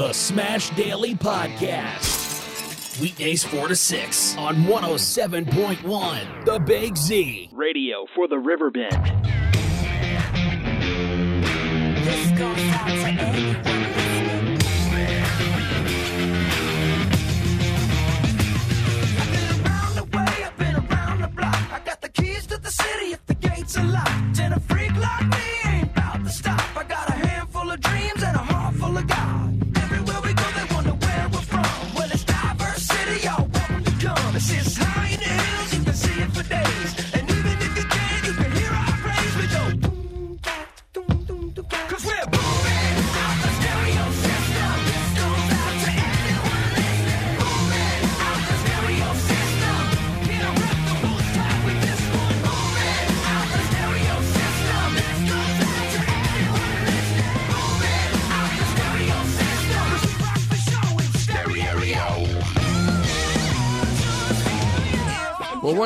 The Smash Daily Podcast. Weekdays 4 to 6 on 107.1 The Big Z. Radio for the Riverbend.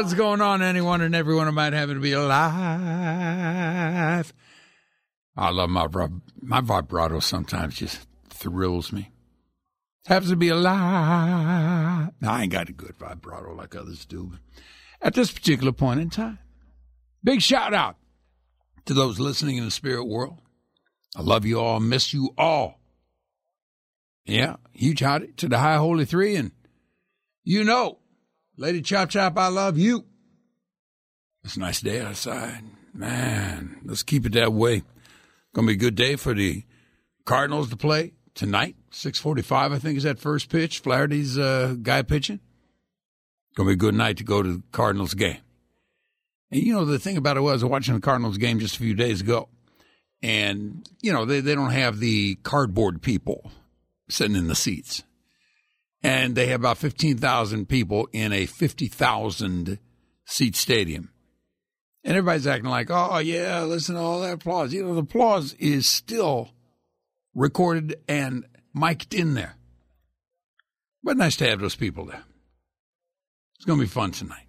What's going on, anyone and everyone might happen to be alive? I love my my vibrato. Sometimes just thrills me. Happens to be alive. Now, I ain't got a good vibrato like others do. At this particular point in time, big shout out to those listening in the spirit world. I love you all. Miss you all. Yeah, huge howdy to the High Holy Three, and you know. Lady Chop Chop, I love you. It's a nice day outside. Man, let's keep it that way. Gonna be a good day for the Cardinals to play tonight. 645, I think, is that first pitch. Flaherty's uh, guy pitching. Gonna be a good night to go to the Cardinals game. And you know, the thing about it was, I was watching the Cardinals game just a few days ago. And, you know, they, they don't have the cardboard people sitting in the seats and they have about 15,000 people in a 50,000 seat stadium. And everybody's acting like, oh, yeah, listen to all that applause. You know, the applause is still recorded and mic'd in there. But nice to have those people there. It's going to be fun tonight.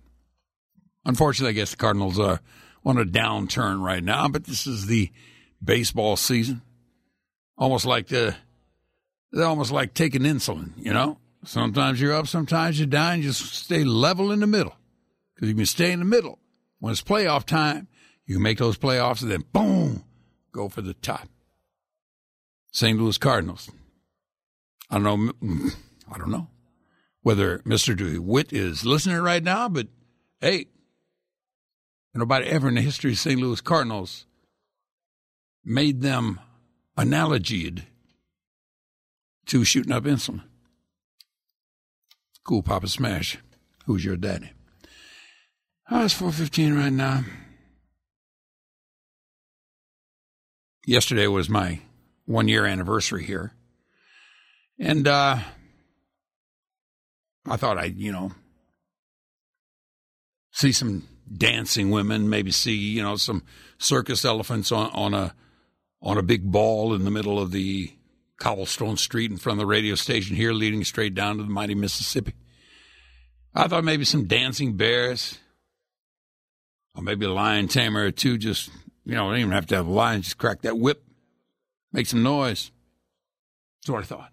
Unfortunately, I guess the Cardinals are on a downturn right now, but this is the baseball season. Almost like the, they're almost like taking insulin, you know? Sometimes you're up, sometimes you're down. You just stay level in the middle. Because you can stay in the middle. When it's playoff time, you make those playoffs and then boom, go for the top. St. Louis Cardinals. I don't know. Mm, I don't know whether Mr. DeWitt is listening right now, but hey, nobody ever in the history of St. Louis Cardinals made them analogied to shooting up insulin. Cool Papa Smash. Who's your daddy? Oh, it's 415 right now. Yesterday was my one year anniversary here. And uh, I thought I'd, you know, see some dancing women, maybe see, you know, some circus elephants on, on a on a big ball in the middle of the cobblestone street in front of the radio station here, leading straight down to the mighty Mississippi. I thought maybe some dancing bears, or maybe a lion tamer or two. Just you know, don't even have to have a lion. Just crack that whip, make some noise. That's what I thought.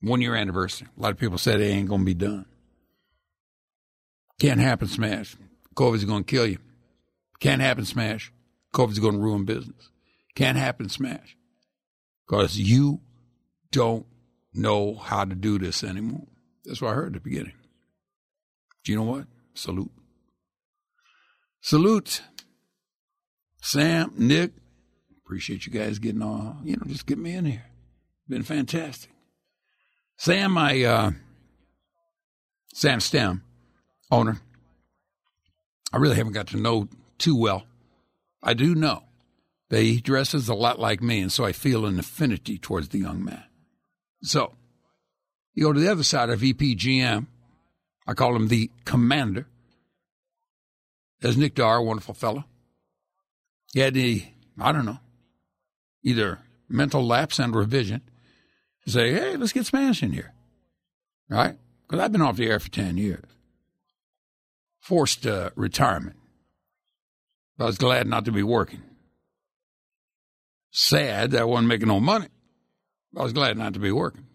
One year anniversary. A lot of people said it ain't gonna be done. Can't happen, smash. COVID's gonna kill you. Can't happen, smash. COVID's gonna ruin business. Can't happen, smash because you don't know how to do this anymore. That's what I heard at the beginning. Do you know what? Salute. Salute. Sam, Nick, appreciate you guys getting on, you know, just get me in here. Been fantastic. Sam, I, uh, Sam Stem, owner, I really haven't got to know too well. I do know that he dresses a lot like me, and so I feel an affinity towards the young man. So, you go to the other side of EPGM. I call him the commander. There's Nick Dar, a wonderful fellow. He had the, I don't know, either mental lapse and revision say, hey, let's get Spanish in here. Right? Because I've been off the air for 10 years. Forced uh, retirement. I was glad not to be working. Sad that I wasn't making no money. I was glad not to be working.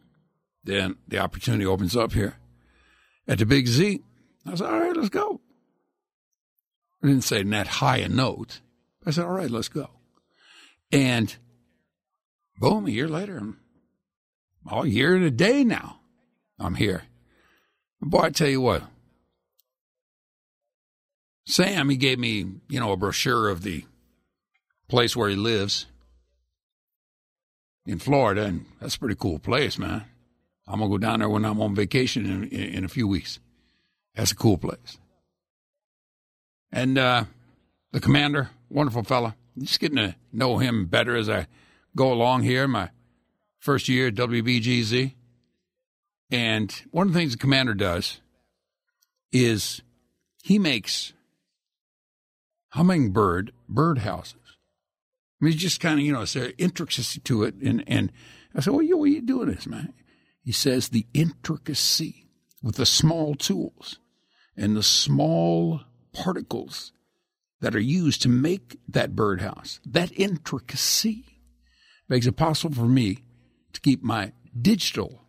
Then the opportunity opens up here at the Big Z. I said, all right, let's go. I didn't say in that high a note. I said, all right, let's go. And boom, a year later, I'm all year and a day now. I'm here. Boy, I tell you what, Sam, he gave me, you know, a brochure of the place where he lives in Florida, and that's a pretty cool place, man. I'm gonna go down there when I'm on vacation in, in, in a few weeks. That's a cool place. And uh, the commander, wonderful fella. Just getting to know him better as I go along here. My first year at WBGZ, and one of the things the commander does is he makes hummingbird bird houses. I mean, it's just kind of, you know, it's an intricacy to it. And, and I said, well, you, what are you doing this, man? He says the intricacy with the small tools and the small particles that are used to make that birdhouse, that intricacy makes it possible for me to keep my digital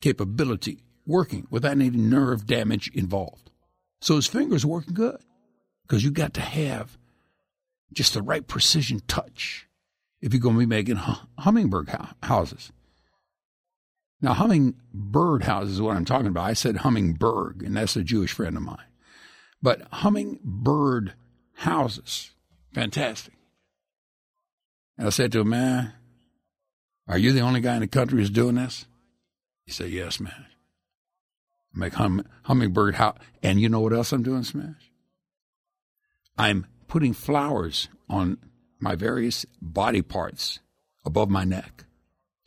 capability working without any nerve damage involved. So his fingers working good because you got to have just the right precision touch if you're going to be making hummingbird houses. Now, hummingbird houses is what I'm talking about. I said hummingberg, and that's a Jewish friend of mine. But hummingbird houses, fantastic. And I said to him, man, are you the only guy in the country who's doing this? He said, yes, man. I make hum, hummingbird house. And you know what else I'm doing, Smash? I'm putting flowers on my various body parts above my neck,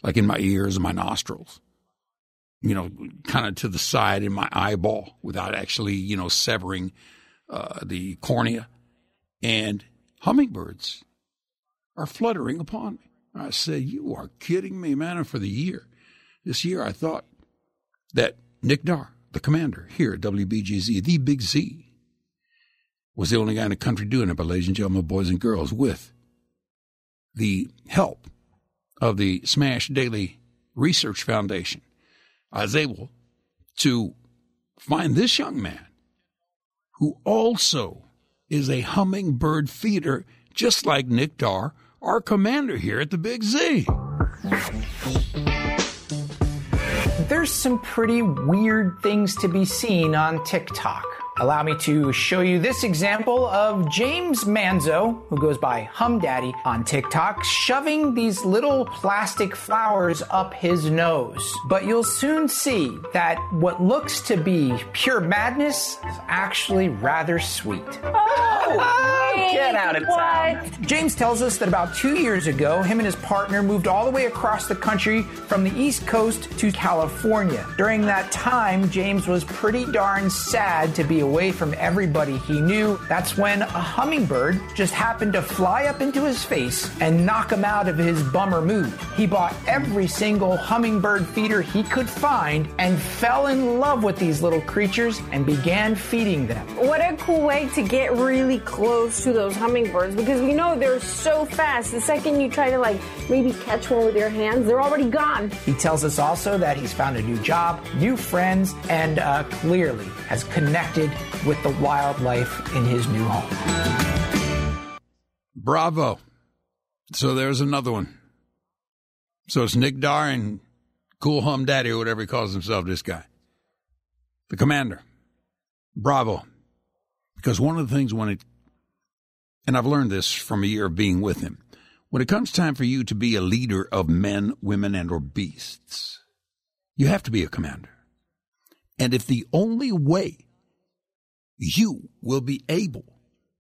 like in my ears and my nostrils, you know, kind of to the side in my eyeball without actually, you know, severing uh, the cornea. And hummingbirds are fluttering upon me. I say, You are kidding me, man. And for the year, this year, I thought that Nick Dar, the commander here at WBGZ, the Big Z, was the only guy in the country doing it. But, ladies and gentlemen, boys and girls, with the help of the Smash Daily Research Foundation, I was able to find this young man who also is a hummingbird feeder, just like Nick Dar, our commander here at the Big Z. There's some pretty weird things to be seen on TikTok. Allow me to show you this example of James Manzo, who goes by Hum Daddy on TikTok, shoving these little plastic flowers up his nose. But you'll soon see that what looks to be pure madness is actually rather sweet. Oh, oh Get out of town. James tells us that about two years ago, him and his partner moved all the way across the country from the East Coast to California. During that time, James was pretty darn sad to be away from everybody he knew. That's when a hummingbird just happened to fly up into his face and knock him out of his bummer mood. He bought every single hummingbird feeder he could find and fell in love with these little creatures and began feeding them. What a cool way to get really close to those hummingbirds because we know they're so fast. The second you try to like maybe catch one with your hands, they're already gone. He tells us also that he's found a new job, new friends, and uh, clearly has connected with the wildlife in his new home. Bravo. So there's another one. So it's Nick Dar and Cool Hum Daddy or whatever he calls himself, this guy. The commander. Bravo. Because one of the things when it, and I've learned this from a year of being with him, when it comes time for you to be a leader of men, women, and or beasts, you have to be a commander. And if the only way you will be able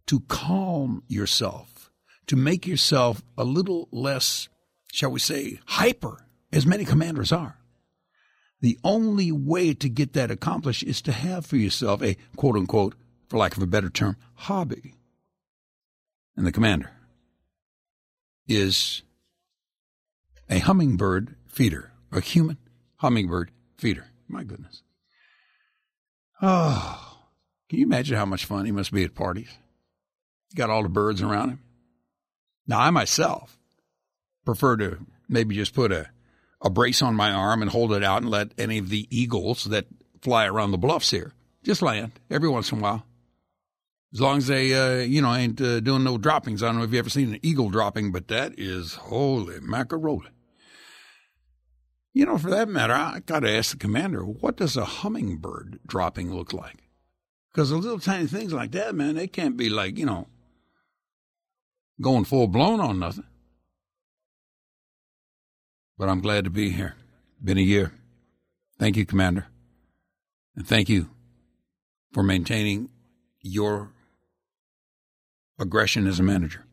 to calm yourself, to make yourself a little less, shall we say, hyper, as many commanders are. The only way to get that accomplished is to have for yourself a quote unquote, for lack of a better term, hobby. And the commander is a hummingbird feeder, a human hummingbird feeder. My goodness. Oh, can you imagine how much fun he must be at parties? He got all the birds around him. Now, I myself prefer to maybe just put a, a brace on my arm and hold it out and let any of the eagles that fly around the bluffs here just land every once in a while. As long as they, uh, you know, ain't uh, doing no droppings. I don't know if you ever seen an eagle dropping, but that is holy macaroni. You know, for that matter, I got to ask the commander, what does a hummingbird dropping look like? Because the little tiny things like that, man, they can't be like, you know, going full blown on nothing. But I'm glad to be here. Been a year. Thank you, Commander. And thank you for maintaining your aggression as a manager,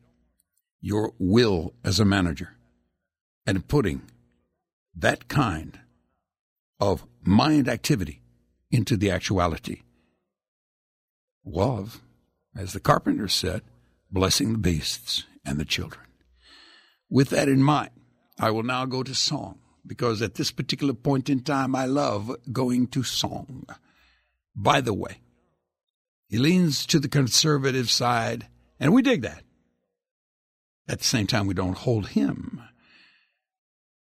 your will as a manager, and putting that kind of mind activity into the actuality. Love, as the carpenter said, blessing the beasts and the children. With that in mind, I will now go to song because at this particular point in time, I love going to song. By the way, he leans to the conservative side, and we dig that. At the same time, we don't hold him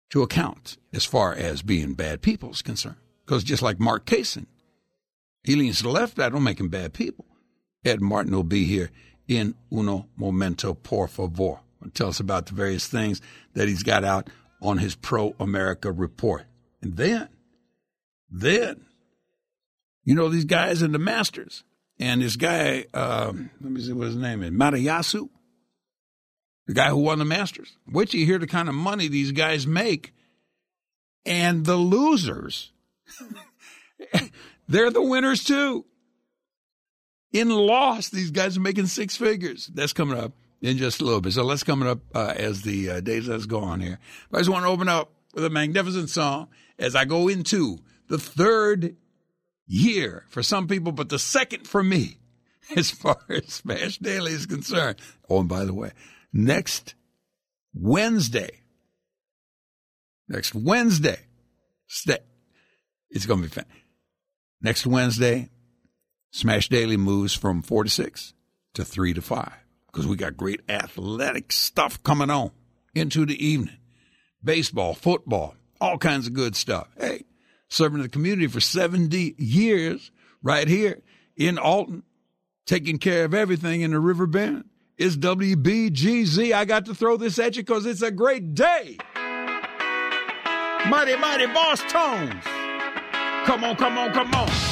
to account as far as being bad people is concerned. Because just like Mark Kaysen, he leans to the left, I don't make him bad people. Ed Martin will be here in uno momento, por favor. Tell us about the various things that he's got out on his pro America report. And then, then, you know, these guys in the Masters, and this guy, um, let me see what his name is, Matayasu, the guy who won the Masters. Till you hear the kind of money these guys make. And the losers, they're the winners too. In loss, these guys are making six figures. That's coming up in just a little bit. So let's coming up uh, as the uh, days let's go on here. But I just want to open up with a magnificent song as I go into the third year for some people, but the second for me as far as Smash Daily is concerned. Oh, and by the way, next Wednesday, next Wednesday, stay, it's going to be fun. Next Wednesday, Smash Daily moves from four to six to three to five because we got great athletic stuff coming on into the evening. Baseball, football, all kinds of good stuff. Hey, serving the community for 70 years right here in Alton, taking care of everything in the River Bend. It's WBGZ. I got to throw this at you because it's a great day. Mighty, mighty boss tones. Come on, come on, come on.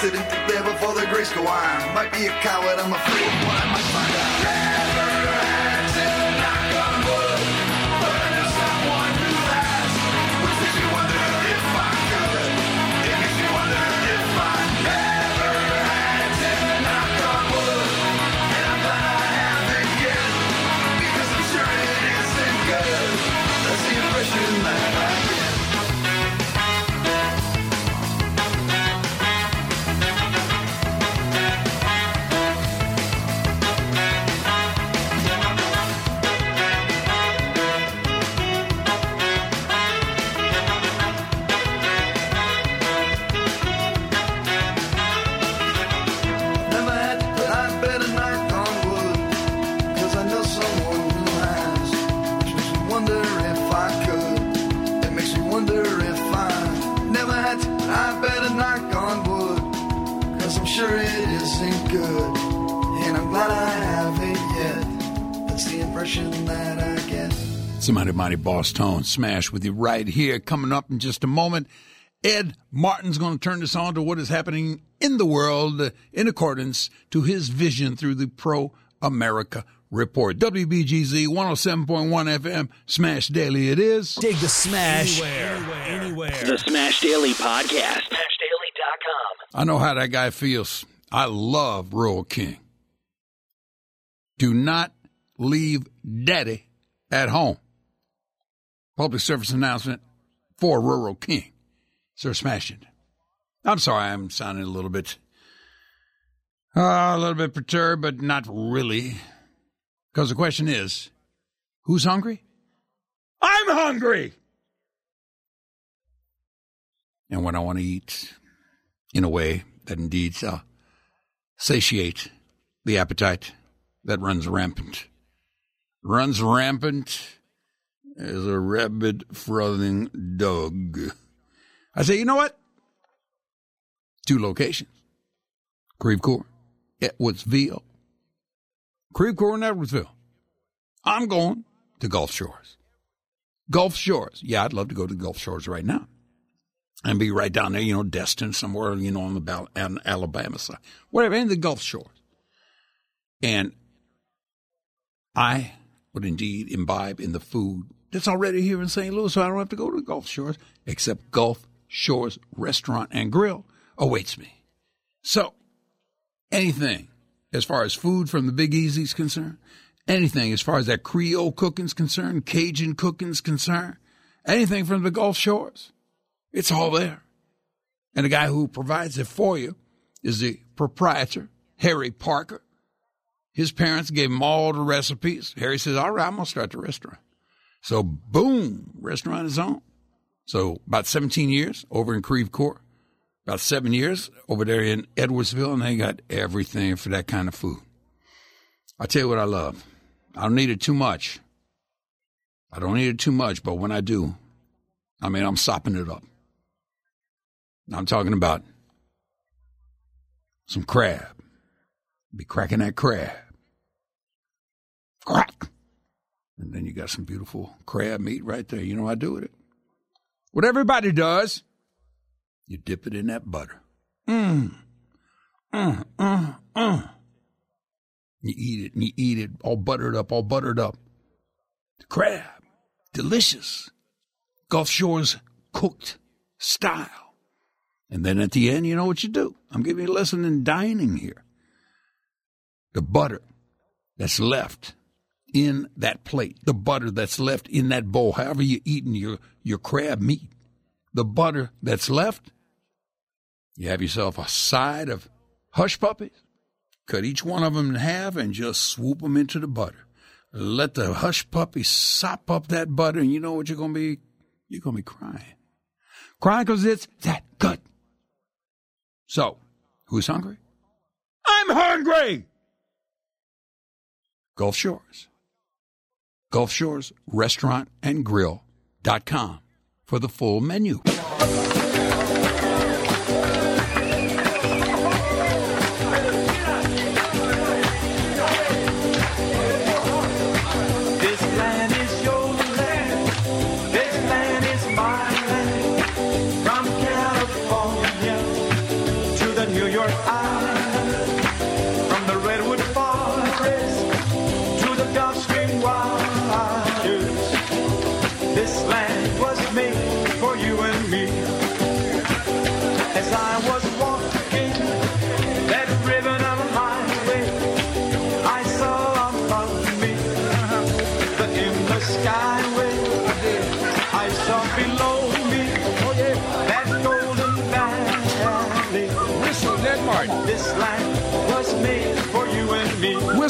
Tested there before the grace go on. Might be a coward, I'm afraid of what I might find out. Isn't good, and I'm glad I haven't yet. That's the impression that I get. Somebody Mighty Boss Tone Smash with you right here. Coming up in just a moment. Ed Martin's going to turn this on to what is happening in the world in accordance to his vision through the Pro America Report. WBGZ 107.1 FM Smash Daily it is. Dig the smash anywhere. anywhere. The Smash Daily Podcast. SmashDaily.com. I know how that guy feels. I love Rural King. Do not leave daddy at home. Public service announcement for Rural King. Sir Smash it. I'm sorry, I'm sounding a little bit, uh, a little bit perturbed, but not really. Because the question is, who's hungry? I'm hungry! And when I want to eat in a way that indeed shall satiate the appetite that runs rampant, runs rampant as a rabid, frothing dog. I say, you know what? Two locations. Creve Coeur, Edwardsville. Creve Coeur and Edwardsville. I'm going to Gulf Shores. Gulf Shores. Yeah, I'd love to go to Gulf Shores right now and be right down there, you know, Destin, somewhere, you know, on the on Alabama side, whatever, in the Gulf Shores. And I would indeed imbibe in the food that's already here in St. Louis, so I don't have to go to the Gulf Shores, except Gulf Shores Restaurant and Grill awaits me. So, anything as far as food from the Big Easy is concerned, anything as far as that Creole cooking's concerned, Cajun cooking's concerned, anything from the Gulf Shores, it's all there. And the guy who provides it for you is the proprietor, Harry Parker. His parents gave him all the recipes. Harry says, All right, I'm going to start the restaurant. So, boom, restaurant is on. So, about 17 years over in Creve Coeur, about seven years over there in Edwardsville, and they got everything for that kind of food. I tell you what I love. I don't need it too much. I don't need it too much, but when I do, I mean, I'm sopping it up. I'm talking about some crab. Be cracking that crab. Crack. And then you got some beautiful crab meat right there. You know I do with it? What everybody does, you dip it in that butter. Mmm. Mm, mm, mm. You eat it and you eat it all buttered up, all buttered up. Crab. Delicious. Gulf Shores cooked style. And then at the end, you know what you do. I'm giving you a lesson in dining here. The butter that's left in that plate, the butter that's left in that bowl, however you're eating your, your crab meat, the butter that's left, you have yourself a side of hush puppies. Cut each one of them in half and just swoop them into the butter. Let the hush puppy sop up that butter, and you know what you're going to be? You're going to be crying. Crying because it's that good. So, who's hungry? I'm hungry! Gulf Shores. Gulf Shores Restaurant and Grill.com for the full menu.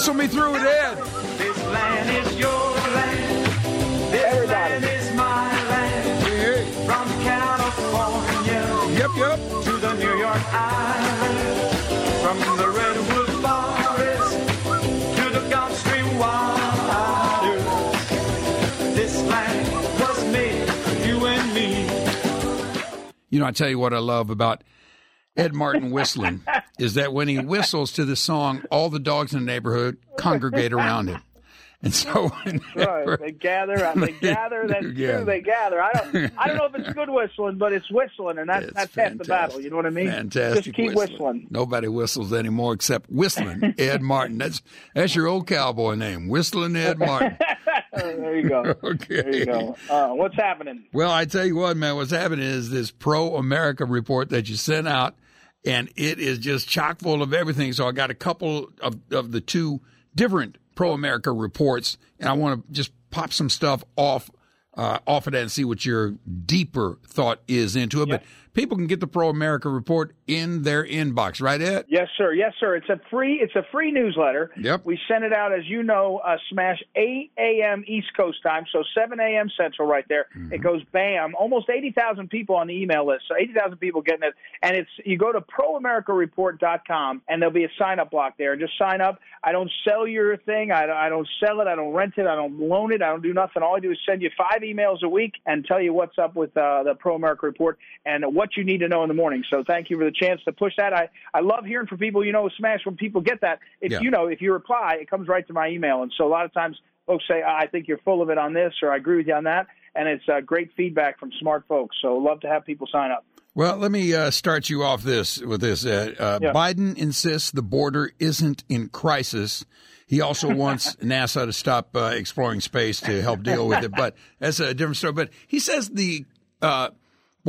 Whistle me through it, Ed. This land is your land. This land is my land. From California Yep, yep. to the New York Island. From the Redwood Forest to the Gulf Stream waters. This land was made for you and me. You know, I tell you what I love about Ed Martin whistling is that when he whistles to the song, all the dogs in the neighborhood congregate around him. And so, Right. They gather. uh, They gather. That's Yeah. true. They gather. I don't. I don't know if it's good whistling, but it's whistling, and that's It's that's half the battle. You know what I mean? Fantastic. Just keep whistling. Nobody whistles anymore except whistling Ed Martin. That's that's your old cowboy name, whistling Ed Martin. there you go. Okay. There you go. Uh, what's happening? Well, I tell you what, man, what's happening is this pro America report that you sent out, and it is just chock full of everything. So I got a couple of, of the two different pro America reports, and I want to just pop some stuff off uh, off of that and see what your deeper thought is into it. But people can get the pro America report in their inbox, right, Ed? Yes, sir. Yes, sir. It's a free. It's a free newsletter. Yep. We send it out, as you know, uh, smash 8 a.m. East Coast time, so 7 a.m. Central, right there. Mm-hmm. It goes bam. Almost 80,000 people on the email list. So 80,000 people getting it, and it's you go to proamericareport.com, and there'll be a sign up block there. Just sign up. I don't sell your thing. I, I don't sell it. I don't rent it. I don't loan it. I don't do nothing. All I do is send you five emails a week and tell you what's up with uh, the Pro America Report and what you need to know in the morning. So thank you for the chance to push that. I, I love hearing from people. You know, Smash when people get that. If Yeah. you know, if you reply, it comes right to my email. And so a lot of times folks say, I think you're full of it on this, or I agree with you on that. And it's uh, great feedback from smart folks. So love to have people sign up. Well, let me uh, start you off this with this. Uh, uh, Yeah. Biden insists the border isn't in crisis. He also wants NASA to stop uh, exploring space to help deal with it, but that's a different story. But he says the uh,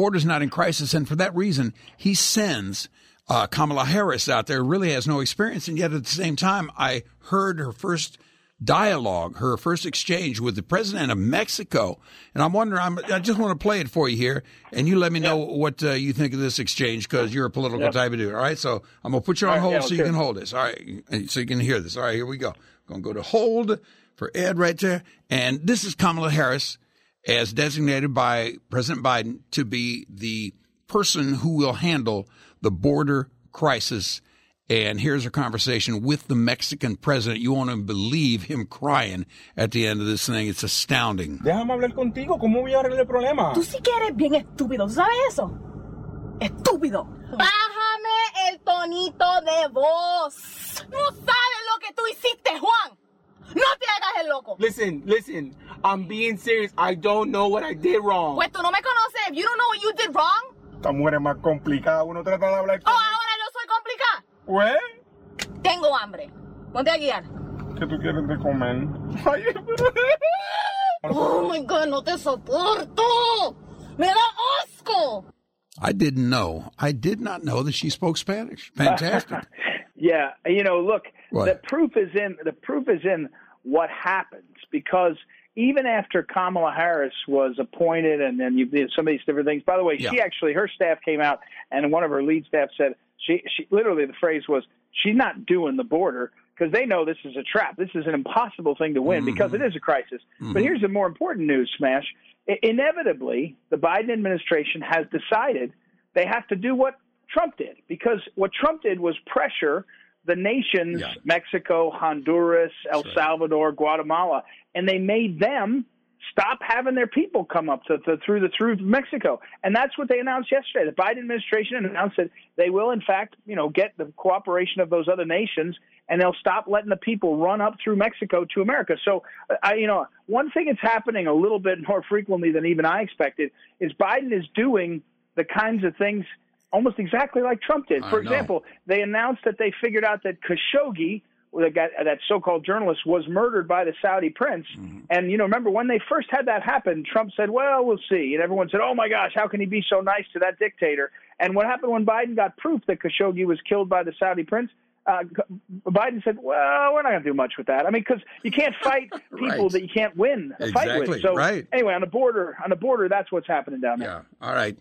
border's not in crisis, and for that reason, he sends uh, Kamala Harris out there. Really has no experience, and yet at the same time, I heard her first dialogue, her first exchange with the president of Mexico. And I'm wondering, I'm, I just want to play it for you here, and you let me know what uh, you think of this exchange because you're a political Yep. type of dude. All right, so I'm gonna put you on right, hold yeah, so let's you can hold this. All right, so you can hear this. All right, here we go. gonna go to hold for Ed right there, and this is Kamala Harris as designated by President Biden to be the person who will handle the border crisis. And here's a conversation with the Mexican president. You want to believe him crying at the end of this thing. It's astounding. Déjame hablar contigo, ¿cómo voy a arreglar el problema? Tú sí que eres bien estúpido, ¿sabes eso? Estúpido. Bájame el tonito de voz. No sabes lo que tú hiciste, Juan. No te hagas el loco. Listen, listen, I'm being serious. I don't know what I did wrong. Pues tú no me conoces. If you don't know what you did wrong, Esta mujer es más complicada. Uno trata de hablar oh, ahora yo soy complicada. Pues, Tengo hambre. Ponte a guiar. ¿qué tú quieres de comer? Ay. Oh my God, no te soporto. Me da asco. I didn't know. I did not know that she spoke Spanish. Fantastic. Yeah, you know, look, What? the proof is in the proof is in what happens because even after Kamala Harris was appointed, and then you did some of these different things. By the way, she actually her staff came out, and one of her lead staff said she she literally the phrase was she's not doing the border because they know this is a trap. This is an impossible thing to win because it mm-hmm. is a crisis. Mm-hmm. But here's the more important news, Smash. I- inevitably, the Biden administration has decided they have to do what Trump did because what Trump did was pressure the nations Yeah. Mexico, Honduras, El Salvador, Guatemala, and they made them stop having their people come up to, to through the through Mexico, and that's what they announced yesterday. The Biden administration announced that they will, in fact, you know, get the cooperation of those other nations, and they'll stop letting the people run up through Mexico to America. So, I, you know, one thing that's happening a little bit more frequently than even I expected is Biden is doing the kinds of things almost exactly like Trump did. I For know. example, they announced that they figured out that Khashoggi, that, so-called journalist, was murdered by the Saudi prince. Mm-hmm. And you know, remember when they first had that happen, Trump said, "Well, we'll see," and everyone said, "Oh my gosh, how can he be so nice to that dictator?" And what happened when Biden got proof that Khashoggi was killed by the Saudi prince? Uh, Biden said, "Well, we're not going to do much with that. I mean, because you can't fight people Right. that you can't win a fight Exactly, with." So right. anyway, on the border, on the border, that's what's happening down there. Yeah. All right.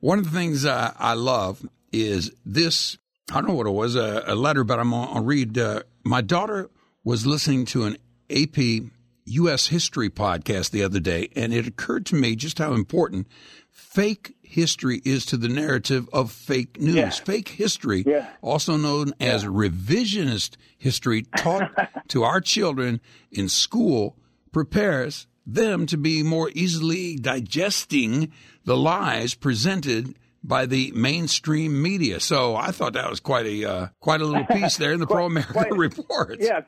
One of the things uh, I love is this. I don't know what it was, a, a letter, but I'm going to read. Uh, my daughter was listening to an AP U.S. history podcast the other day, and it occurred to me just how important fake history is to the narrative of fake news. Yeah. Fake history, Yeah. also known as revisionist history, taught to our children in school, prepares them to be more easily digesting the lies presented by the mainstream media. So I thought that was quite a uh, quite a little piece there in the Pro America report. Yeah,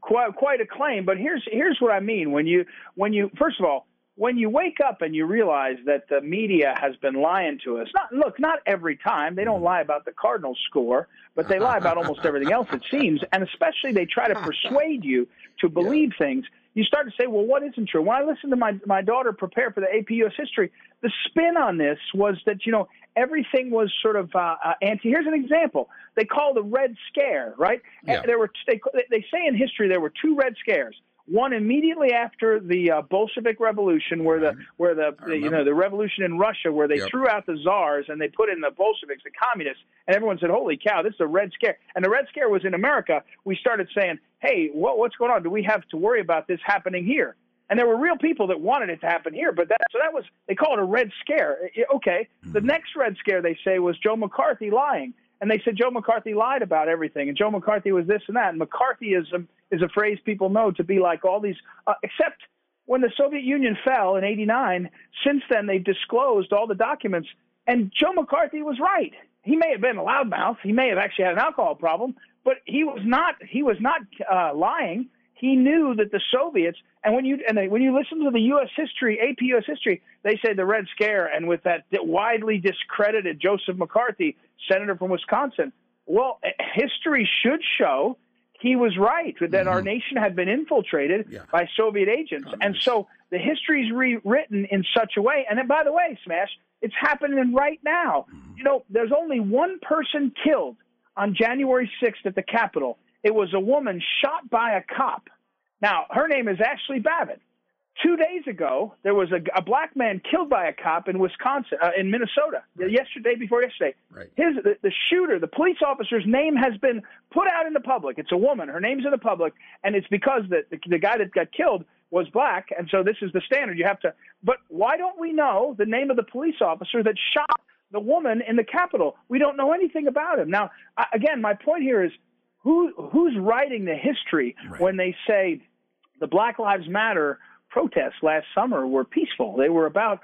quite quite a claim. But here's here's what I mean. When you when you first of all when you wake up and you realize that the media has been lying to us. Not look, not every time. They don't lie about the Cardinals score, but they lie about almost everything else. It seems, and especially they try to persuade you to believe things. You start to say, well, what isn't true? When I listened to my my daughter prepare for the AP US history, the spin on this was that you know everything was sort of uh, uh, anti. Here's an example. They call the Red Scare, right? Yeah. And there were they they say in history there were two Red Scares. One immediately after the uh, Bolshevik Revolution, where the where the, the you know the revolution in Russia, where they Yep. threw out the czars and they put in the Bolsheviks, the communists, and everyone said, "Holy cow, this is a Red Scare!" And the Red Scare was in America. We started saying, "Hey, what, what's going on? Do we have to worry about this happening here?" And there were real people that wanted it to happen here, but that so that was they call it a Red Scare. Okay, the next Red Scare they say was Joe McCarthy lying, and they said Joe McCarthy lied about everything, and Joe McCarthy was this and that. And McCarthyism is a phrase people know to be like all these, uh, except when the Soviet Union fell in '89. Since then, they've disclosed all the documents, and Joe McCarthy was right. He may have been a loudmouth. He may have actually had an alcohol problem, but he was not. He was not uh, lying. He knew that the Soviets, and when you and they, when you listen to the U.S. history, AP U.S. history, they say the Red Scare, and with that widely discredited Joseph McCarthy, senator from Wisconsin. Well, eh, history should show he was right that our nation had been infiltrated Yeah. by Soviet agents, and so the history is rewritten in such a way. And then, by the way, Smash, it's happening right now. You know, there's only one person killed on January 6th at the Capitol. It was a woman shot by a cop. Now, her name is Ashli Babbitt. Two days ago, there was a, a black man killed by a cop in Wisconsin, uh, in Minnesota, yesterday before yesterday. Right. His the, the shooter, the police officer's name has been put out in the public. It's a woman. Her name's in the public, and it's because the, the the guy that got killed was black, and so this is the standard. You have to. But why don't we know the name of the police officer that shot the woman in the Capitol? We don't know anything about him. Now, again, my point here is who who's writing the history when they say the Black Lives Matter protests last summer were peaceful. They were about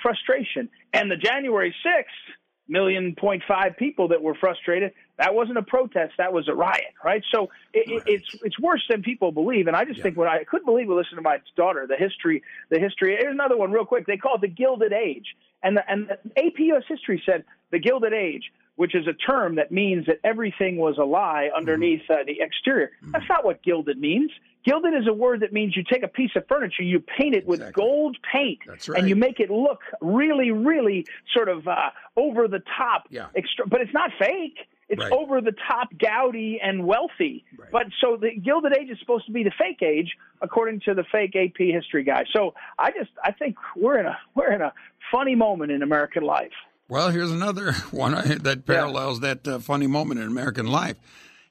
frustration. And the January 6th million point five people that were frustrated, that wasn't a protest, that was a riot, right? So it, it, it's it's worse than people believe. And I just think what I couldn't believe we listened to my daughter, the history, the history. Here's another one real quick. They call it the Gilded Age. And the, and the AP US history said the Gilded Age which is a term that means that everything was a lie underneath uh, the exterior. That's not what gilded means. Gilded is a word that means you take a piece of furniture, you paint it with gold paint, That's and you make it look really, really sort of uh, over the top. Yeah. Extra- but it's not fake. It's Right. over the top, gaudy, and wealthy. Right. But so the Gilded Age is supposed to be the fake age, according to the fake AP history guy. So I just I think we're in a we're in a funny moment in American life. Well, here's another one that parallels that uh, funny moment in American life.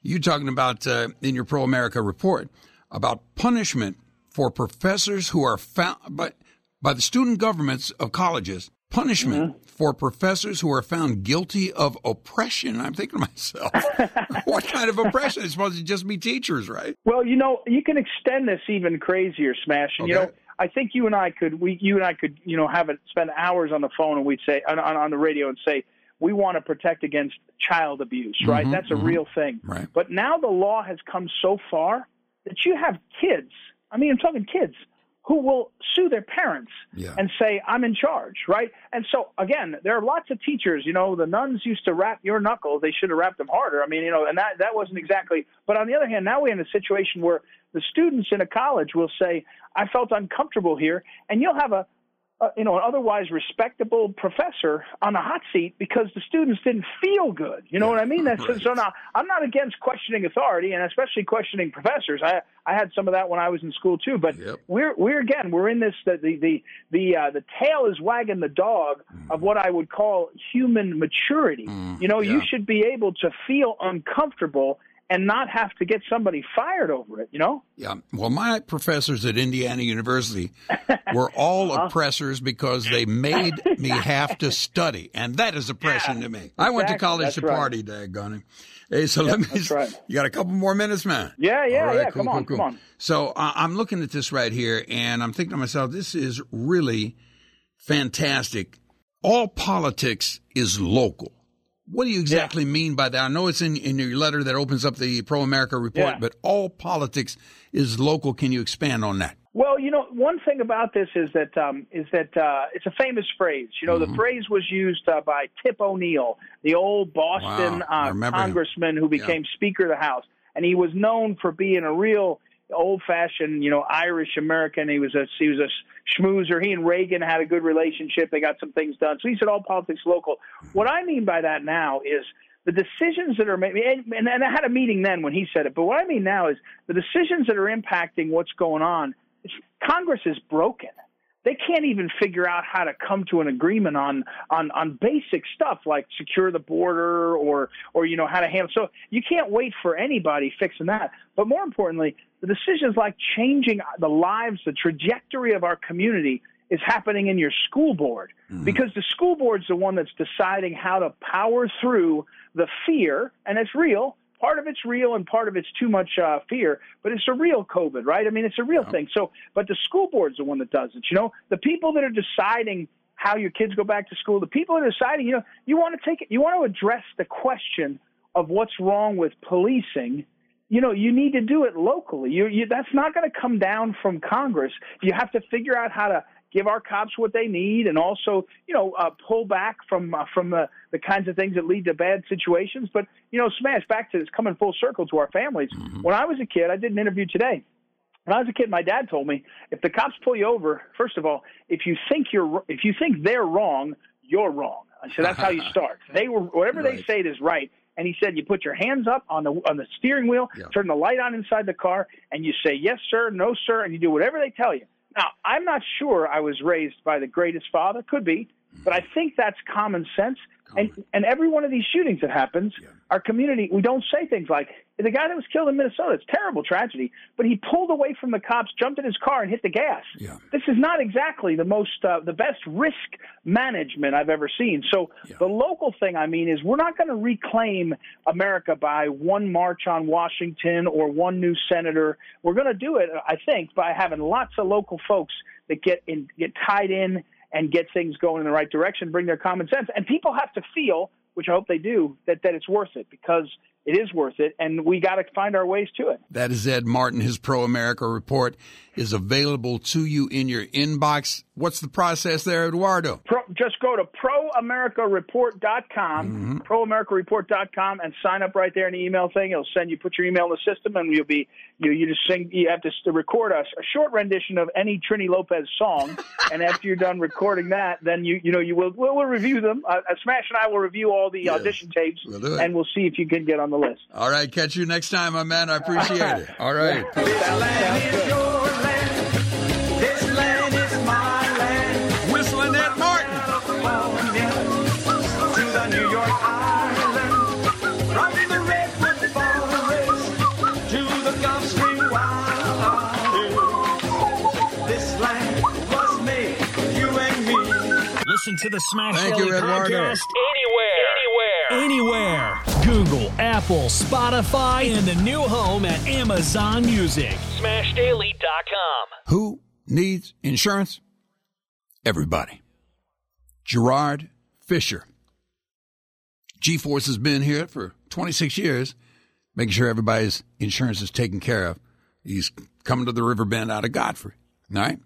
You talking about uh, in your Pro America report about punishment for professors who are found, but by the student governments of colleges, punishment for professors who are found guilty of oppression. I'm thinking to myself, what kind of oppression? It's supposed to just be teachers, right? Well, you know, you can extend this even crazier, Smash. And you know, I think you and I could, we, you and I could, you know, have it spend hours on the phone and we'd say on, on, the radio and say we want to protect against child abuse, right? Mm-hmm, That's a mm-hmm. real thing. Right. But now the law has come so far that you have kids. I mean, I'm talking kids who will sue their parents Yeah. and say, I'm in charge, right? And so, again, there are lots of teachers, you know, the nuns used to wrap your knuckles. They should have wrapped them harder. I mean, you know, and that, that wasn't exactly, but on the other hand, now we're in a situation where the students in a college will say, I felt uncomfortable here. And you'll have a, a you know, an otherwise respectable professor on the hot seat because the students didn't feel good. You know what I mean? That's Right. so now I'm not against questioning authority and especially questioning professors. I I had some of that when I was in school too. But Yep. we're we're again we're in this the the the the, uh, the tail is wagging the dog of what I would call human maturity. you know, you should be able to feel uncomfortable and not have to get somebody fired over it. You know. Yeah. Well, my professors at Indiana University were all Uh-huh. oppressors because they made me have to study, and that is oppression to me. I went to college That's to right. party, daggone it. Hey, so let me. that's right. You got a couple more minutes, man. Yeah, yeah, right, yeah. cool, come on, cool, come on. So uh, I'm looking at this right here, and I'm thinking to myself, this is really fantastic. all politics is local. What do you exactly mean by that? I know it's in, in your letter that opens up the Pro America report, Yeah. but all politics is local. Can you expand on that? Well, you know, one thing about this is that um, is that uh, it's a famous phrase. You know, Mm-hmm. the phrase was used uh, by Tip O'Neill, the old Boston Wow, uh, remember him. congressman who became Speaker of the House, and he was known for being a real old-fashioned, you know, Irish American. He was a he was a schmoozer. He and Reagan had a good relationship. They got some things done. So he said all politics local. What I mean by that now is the decisions that are made, and, and, and I had a meeting then when he said it, but what I mean now is the decisions that are impacting what's going on, Congress is broken. They can't even figure out how to come to an agreement on, on, on basic stuff like secure the border or, or, you know, how to handle. So you can't wait for anybody fixing that. But more importantly, the decisions like changing the lives, the trajectory of our community is happening in your school board mm-hmm. because the school board's the one that's deciding how to power through the fear, and it's real. Part of it's real, and part of it's too much uh, fear. But it's a real COVID, right? I mean, it's a real thing. So, but the school board's the one that does it. You know, the people that are deciding how your kids go back to school, the people that are deciding, you know, you want to take it, you want to address the question of what's wrong with policing you know, you need to do it locally. You, you, that's not going to come down from Congress. You have to figure out how to give our cops what they need, and also, you know, uh, pull back from uh, from the the kinds of things that lead to bad situations. But you know, smash back to this, coming full circle to our families. When I was a kid, I did an interview today. When I was a kid, my dad told me if the cops pull you over, first of all, if you think you're if you think they're wrong, you're wrong. Said that's how you start. They were whatever they say is right. And he said you put your hands up on the on the steering wheel, turn the light on inside the car, and you say yes sir, no sir, and you do whatever they tell you. Now I'm not sure I was raised by the greatest father, could be, but I think that's common sense. And and every one of these shootings that happens, our community we don't say things like the guy that was killed in Minnesota. It's a terrible tragedy, but he pulled away from the cops, jumped in his car, and hit the gas. This is not exactly the most uh, the best risk management I've ever seen. So the local thing I mean is we're not going to reclaim America by one march on Washington or one new senator. We're going to do it, I think, by having lots of local folks that get in get tied in and get things going in the right direction, bring their common sense. And people have to feel, which I hope they do, that, that it's worth it because it is worth it. And we got to find our ways to it. That is Ed Martin. His Pro America report is available to you in your inbox. What's the process there, Eduardo? Pro, just go to proamericareport.com, proamericareport.com, and sign up right there in the email thing. It'll send you, put your email in the system, and you'll be, you, you just sing, you have to record a, a short rendition of any Trini Lopez song. and after you're done recording that, then you, you know, you will, we'll, we'll review them. Uh, uh, Smash and I will review all the audition tapes, We'll and we'll see if you can get on the list. All right, catch you next time, my man. I appreciate it. All right. This land is my land. Whistling Ed Martin. To the New York Island. From the Redwood Forest to the Gulf Stream This land was made for you and me. Listen to the Smash Thank Daily you, podcast Anywhere. Anywhere. Anywhere. Google, Apple, Spotify, and the new home at Amazon Music. SmashDaily.com. Who needs insurance? Everybody. Gerard Fischer. G Force has been here for 26 years, making sure everybody's insurance is taken care of. He's coming to the river bend out of Godfrey. All right?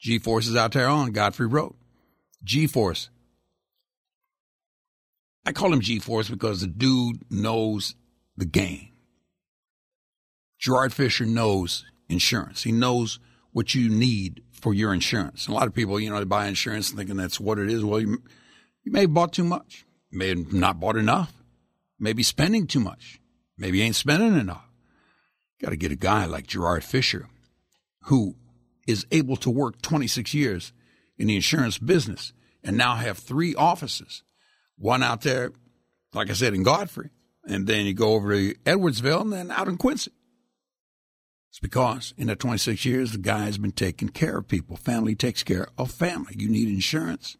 G Force is out there on Godfrey Road. G Force. I call him G Force because the dude knows the game. Gerard Fischer knows insurance. He knows what you need for your insurance. A lot of people, you know, they buy insurance thinking that's what it is. Well, you, you may have bought too much. You may have not bought enough. Maybe spending too much. Maybe ain't spending enough. Got to get a guy like Gerard Fischer who is able to work 26 years in the insurance business and now have three offices. One out there, like I said, in Godfrey, and then you go over to Edwardsville and then out in Quincy. It's because in the 26 years, the guy has been taking care of people. Family takes care of family. You need insurance.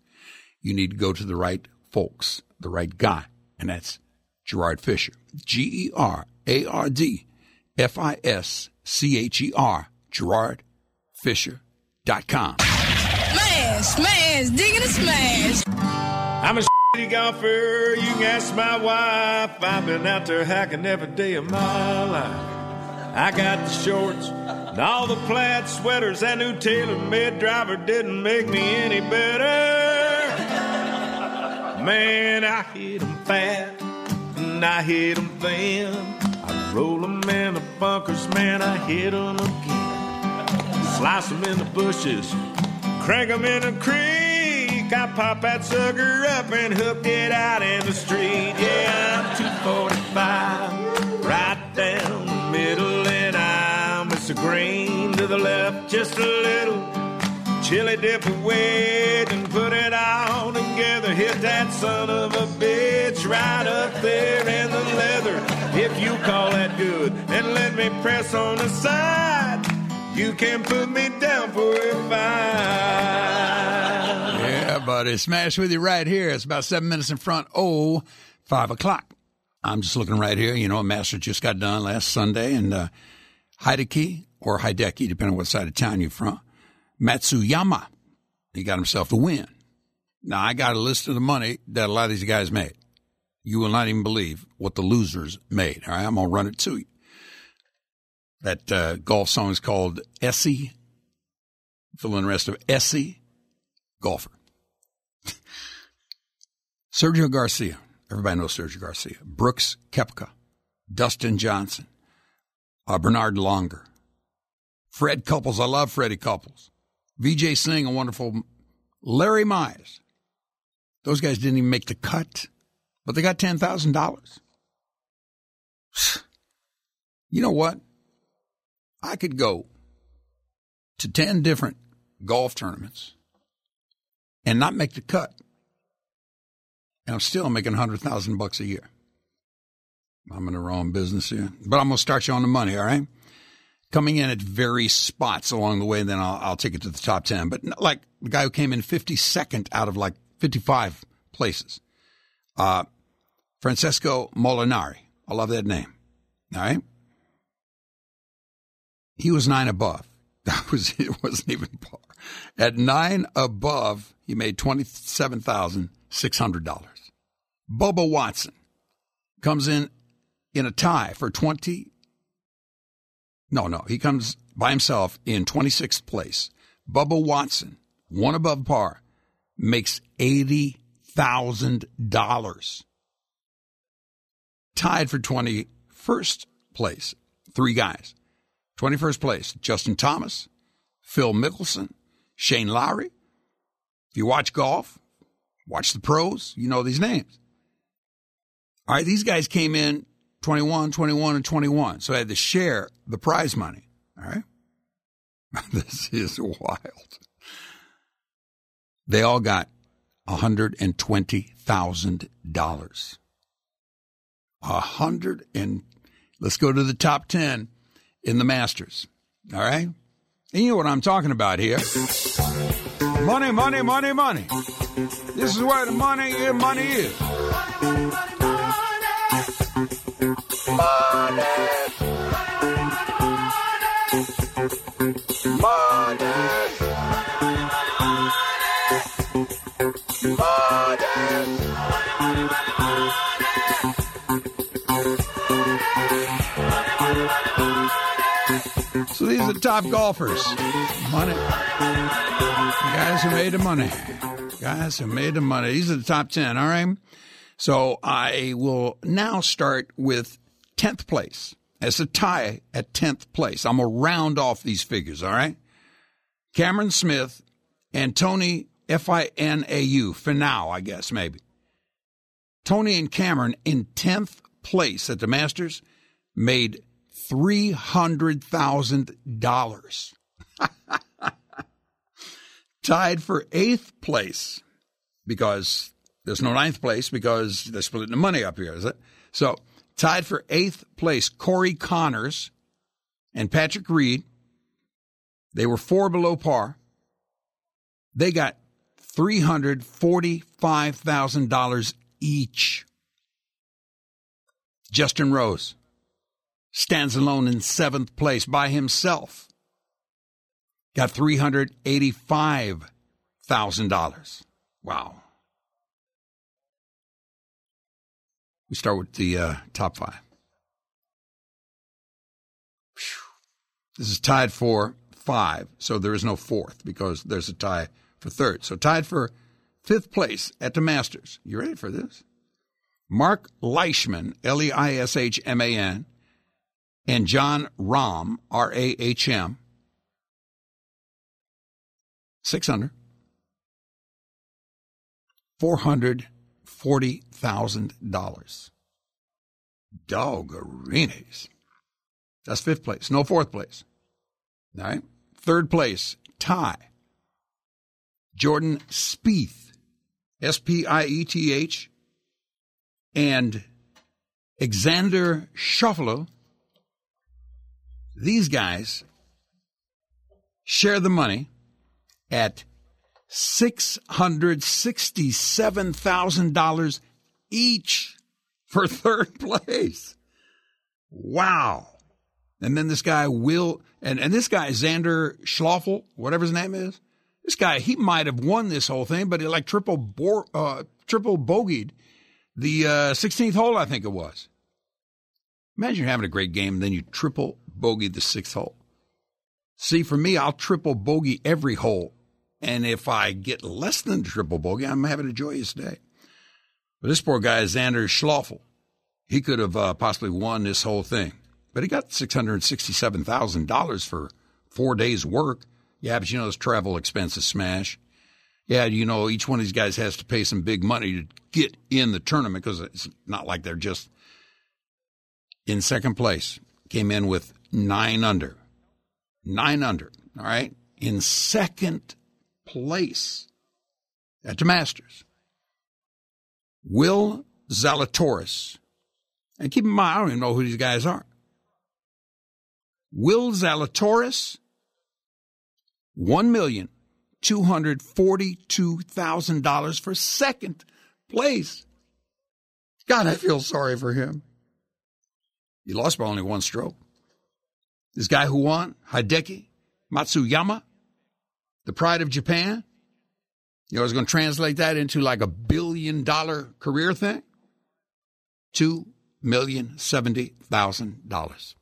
You need to go to the right folks, the right guy, and that's Gerard Fischer. G E R A R D F I S C H E R, GerardFischer.com. Smash, smash, digging a smash. Trusty golfer. You can ask my wife. I've been out there hacking every day of my life. I got the shorts and all the plaid sweaters. That new tailor-made driver didn't make me any better. Man, I hit 'em fat and I hit 'em thin. I roll 'em in the bunkers, man, I hit 'em again. Slice 'em in the bushes, crank 'em in the creek. I pop that sucker up and hook it out in the street. Yeah, I'm 245, right down the middle, and I'm Mr. Green to the left, just a little. Chili dip a wedge and put it all together. Hit that son of a bitch right up there in the leather. If you call that good, then let me press on the side. You can't put me down for a five. Yeah, buddy. Smash with you right here. It's about seven minutes in front. Oh, five o'clock. I'm just looking right here. You know, a Master just got done last Sunday, and uh, Hideki or Hideki, depending on what side of town you're from, Matsuyama, he got himself the win. Now, I got a list of the money that a lot of these guys made. You will not even believe what the losers made. All right, I'm going to run it to you. That uh, golf song is called Essie. Fill in the rest of Essie golfer. Sergio Garcia. Everybody knows Sergio Garcia. Brooks Koepka. Dustin Johnson. Uh, Bernhard Langer. Fred Couples. I love Freddie Couples. Vijay Singh, a wonderful. Larry Mize. Those guys didn't even make the cut, but they got $10,000. You know what? I could go to 10 different golf tournaments and not make the cut. And I'm still making 100,000 bucks a year. I'm in the wrong business here, but I'm going to start you on the money, all right? Coming in at various spots along the way, then I'll, I'll take it to the top 10. But like the guy who came in 52nd out of like 55 places, uh, Francesco Molinari. I love that name. All right. He was nine above. That was it wasn't even par. At nine above, he made twenty seven thousand six hundred dollars. Bubba Watson comes in in a tie for twenty. No, no, he comes by himself in twenty sixth place. Bubba Watson, one above par, makes eighty thousand dollars. Tied for twenty first place, three guys. 21st place, Justin Thomas, Phil Mickelson, Shane Lowry. If you watch golf, watch the pros, you know these names. All right, these guys came in 21, 21, and 21. So I had to share the prize money. All right. this is wild. They all got $120,000. A hundred and let's go to the top 10 in the Masters. All right? And you know what I'm talking about here. Money, money, money, money. This is where the money, yeah, money is. So these are the top golfers. Money. Guys who made the money. Guys who made the money. These are the top 10, all right? So I will now start with 10th place. As a tie at 10th place. I'm going to round off these figures, all right? Cameron Smith and Tony F I N A U, Finau, I guess, maybe. Tony and Cameron in 10th place at the Masters made $300,000. Tied for eighth place because there's no ninth place because they're splitting the money up here, is it? So tied for eighth place, Corey Conners and Patrick Reed. They were four below par. They got $345,000 each. Justin Rose stands alone in seventh place by himself. Got $385,000. Wow. We start with the uh, top five. This is tied for five, so there is no fourth because there's a tie for third. So tied for fifth place at the Masters. You ready for this? Mark Leishman, L E I S H M A N, and Jon Rahm, R A H M, six under, four hundred forty thousand dollars. Doggerines. That's fifth place. No fourth place. All right. Third place, tie. Jordan Spieth, S P I E T H, and Alexander Schauffele. These guys share the money at $667,000 each for third place. Wow. And then this guy will, and, and this guy, Xander Schloffel, whatever his name is, this guy, he might have won this whole thing, but he like triple, bor, uh, triple bogeyed the uh, 16th hole, I think it was. Imagine you're having a great game, and then you triple bogey the sixth hole. See, for me, I'll triple bogey every hole. And if I get less than triple bogey, I'm having a joyous day. But this poor guy, Xander Schloffel, he could have uh, possibly won this whole thing. But he got $667,000 for four days' work. Yeah, but you know, those travel expenses smash. Yeah, you know, each one of these guys has to pay some big money to get in the tournament because it's not like they're just in second place. Came in with nine under. Nine under. All right. In second place at the Masters. Will Zalatoris. And keep in mind, I don't even know who these guys are. Will Zalatoris, one million two hundred forty-two thousand dollars for second place. God, I feel sorry for him. He lost by only one stroke. This guy who won, Hideki Matsuyama, the pride of Japan. You know, I was going to translate that into like a billion dollar career thing. Two million seventy thousand dollars.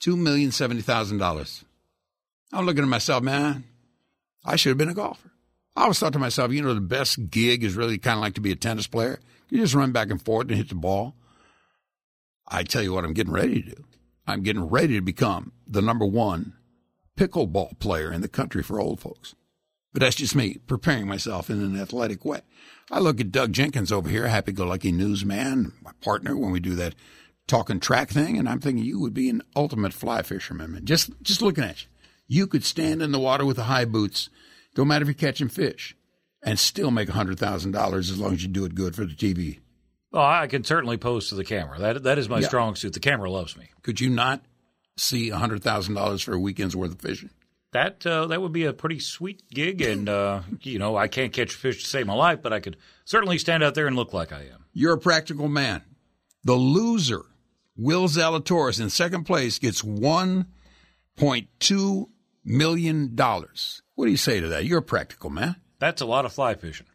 Two million seventy thousand dollars. I'm looking at myself, man. I should have been a golfer. I always thought to myself, you know, the best gig is really kind of like to be a tennis player. You just run back and forth and hit the ball. I tell you what, I'm getting ready to do. I'm getting ready to become the number one pickleball player in the country for old folks. But that's just me preparing myself in an athletic way. I look at Doug Jenkins over here, happy go lucky newsman, my partner when we do that talking track thing, and I'm thinking you would be an ultimate fly fisherman. Man. Just just looking at you. You could stand in the water with the high boots, don't matter if you're catching fish, and still make a hundred thousand dollars as long as you do it good for the TV. Oh, I can certainly pose to the camera. That that is my Yeah. strong suit. The camera loves me. Could you not see hundred thousand dollars for a weekend's worth of fishing? That uh, that would be a pretty sweet gig, and uh, you know I can't catch fish to save my life, but I could certainly stand out there and look like I am. You're a practical man. The loser, Will Zalatoris, in second place, gets one point two million dollars. What do you say to that? You're a practical man. That's a lot of fly fishing.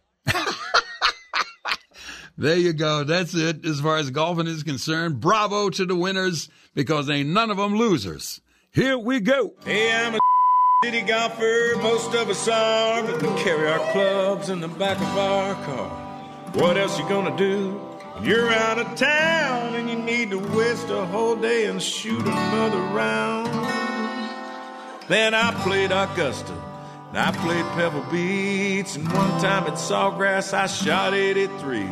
There you go. That's it as far as golfing is concerned. Bravo to the winners because ain't none of them losers. Here we go. Hey, I'm a city golfer. Most of us are, but we carry our clubs in the back of our car. What else you gonna do? You're out of town and you need to waste a whole day and shoot another round. Then I played Augusta. And I played Pebble Beach, and one time at Sawgrass I shot 83.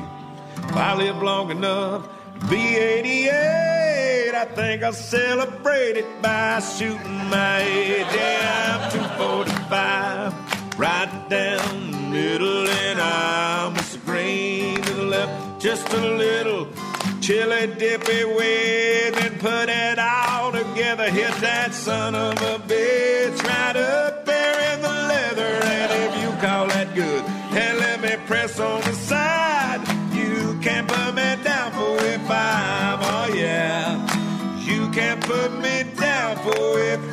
If I live long enough be 88, I think I'll celebrate it by shooting my age. Yeah, I'm 245, right down the middle, and I miss the green to the left just a little. Chili dippy way, then put it all together. Hit that son of a bitch right up there in the leather. And if you call that good, and let me press on the yeah,